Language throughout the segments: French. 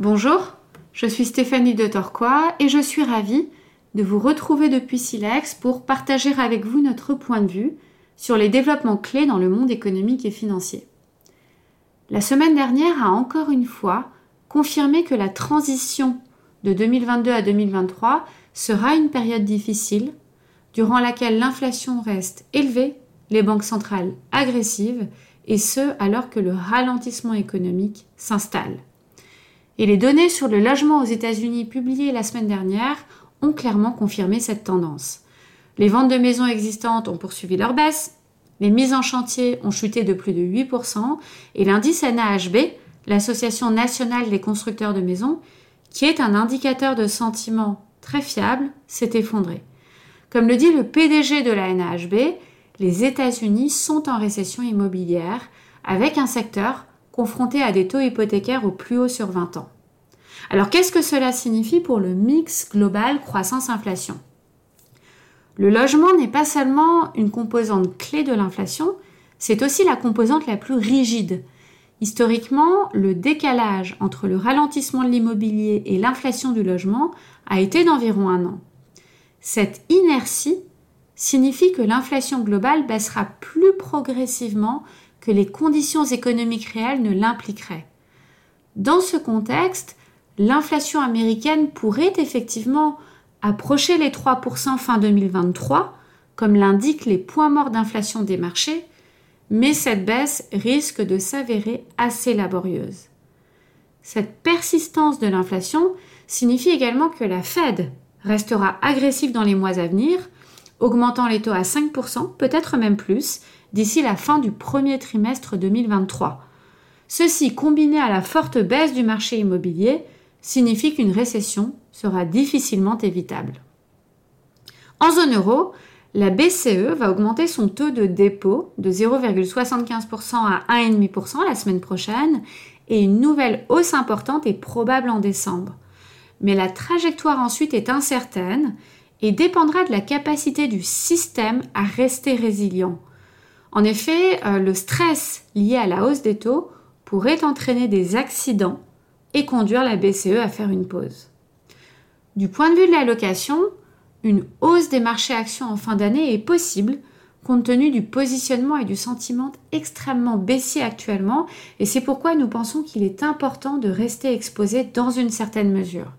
Bonjour, je suis Stéphanie de Torquois et je suis ravie de vous retrouver depuis Silex pour partager avec vous notre point de vue sur les développements clés dans le monde économique et financier. La semaine dernière a encore une fois confirmé que la transition de 2022 à 2023 sera une période difficile durant laquelle l'inflation reste élevée, les banques centrales agressives et ce alors que le ralentissement économique s'installe. Et les données sur le logement aux États-Unis publiées la semaine dernière ont clairement confirmé cette tendance. Les ventes de maisons existantes ont poursuivi leur baisse, les mises en chantier ont chuté de plus de 8% et l'indice NAHB, l'Association nationale des constructeurs de maisons, qui est un indicateur de sentiment très fiable, s'est effondré. Comme le dit le PDG de la NAHB, les États-Unis sont en récession immobilière avec un secteur confronté à des taux hypothécaires au plus haut sur 20 ans. Alors qu'est-ce que cela signifie pour le mix global croissance-inflation? Le logement n'est pas seulement une composante clé de l'inflation, c'est aussi la composante la plus rigide. Historiquement, le décalage entre le ralentissement de l'immobilier et l'inflation du logement a été d'environ un an. Cette inertie signifie que l'inflation globale baissera plus progressivement que les conditions économiques réelles ne l'impliqueraient. Dans ce contexte, l'inflation américaine pourrait effectivement approcher les 3% fin 2023, comme l'indiquent les points morts d'inflation des marchés, mais cette baisse risque de s'avérer assez laborieuse. Cette persistance de l'inflation signifie également que la Fed restera agressive dans les mois à venir, augmentant les taux à 5%, peut-être même plus, d'ici la fin du premier trimestre 2023. Ceci, combiné à la forte baisse du marché immobilier, signifie qu'une récession sera difficilement évitable. En zone euro, la BCE va augmenter son taux de dépôt de 0,75% à 1,5% la semaine prochaine et une nouvelle hausse importante est probable en décembre. Mais la trajectoire ensuite est incertaine et dépendra de la capacité du système à rester résilient. En effet, euh, le stress lié à la hausse des taux pourrait entraîner des accidents et conduire la BCE à faire une pause. Du point de vue de la location, une hausse des marchés actions en fin d'année est possible compte tenu du positionnement et du sentiment extrêmement baissier actuellement et c'est pourquoi nous pensons qu'il est important de rester exposé dans une certaine mesure.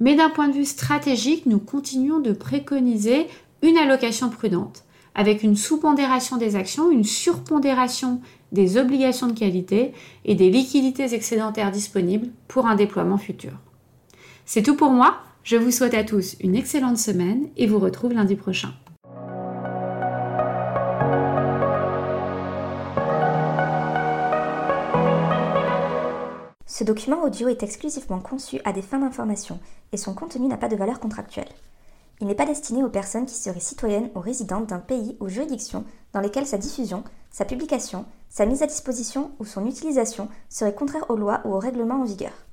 Mais d'un point de vue stratégique, nous continuons de préconiser une allocation prudente avec une sous-pondération des actions, une surpondération des obligations de qualité et des liquidités excédentaires disponibles pour un déploiement futur. C'est tout pour moi. Je vous souhaite à tous une excellente semaine et vous retrouve lundi prochain. Ce document audio est exclusivement conçu à des fins d'information et son contenu n'a pas de valeur contractuelle. Il n'est pas destiné aux personnes qui seraient citoyennes ou résidentes d'un pays ou juridiction dans lesquelles sa diffusion, sa publication, sa mise à disposition ou son utilisation seraient contraires aux lois ou aux règlements en vigueur.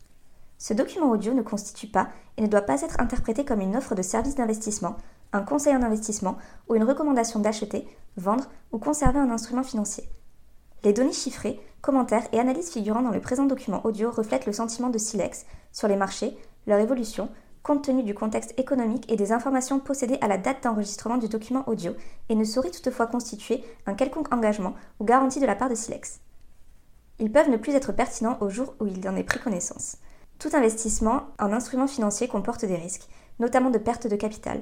Ce document audio ne constitue pas et ne doit pas être interprété comme une offre de service d'investissement, un conseil en investissement ou une recommandation d'acheter, vendre ou conserver un instrument financier. Les données chiffrées, commentaires et analyses figurant dans le présent document audio reflètent le sentiment de Silex sur les marchés, leur évolution, compte tenu du contexte économique et des informations possédées à la date d'enregistrement du document audio et ne saurait toutefois constituer un quelconque engagement ou garantie de la part de Silex. Ils peuvent ne plus être pertinents au jour où il en est pris connaissance. Tout investissement en instruments financiers comporte des risques, notamment de perte de capital,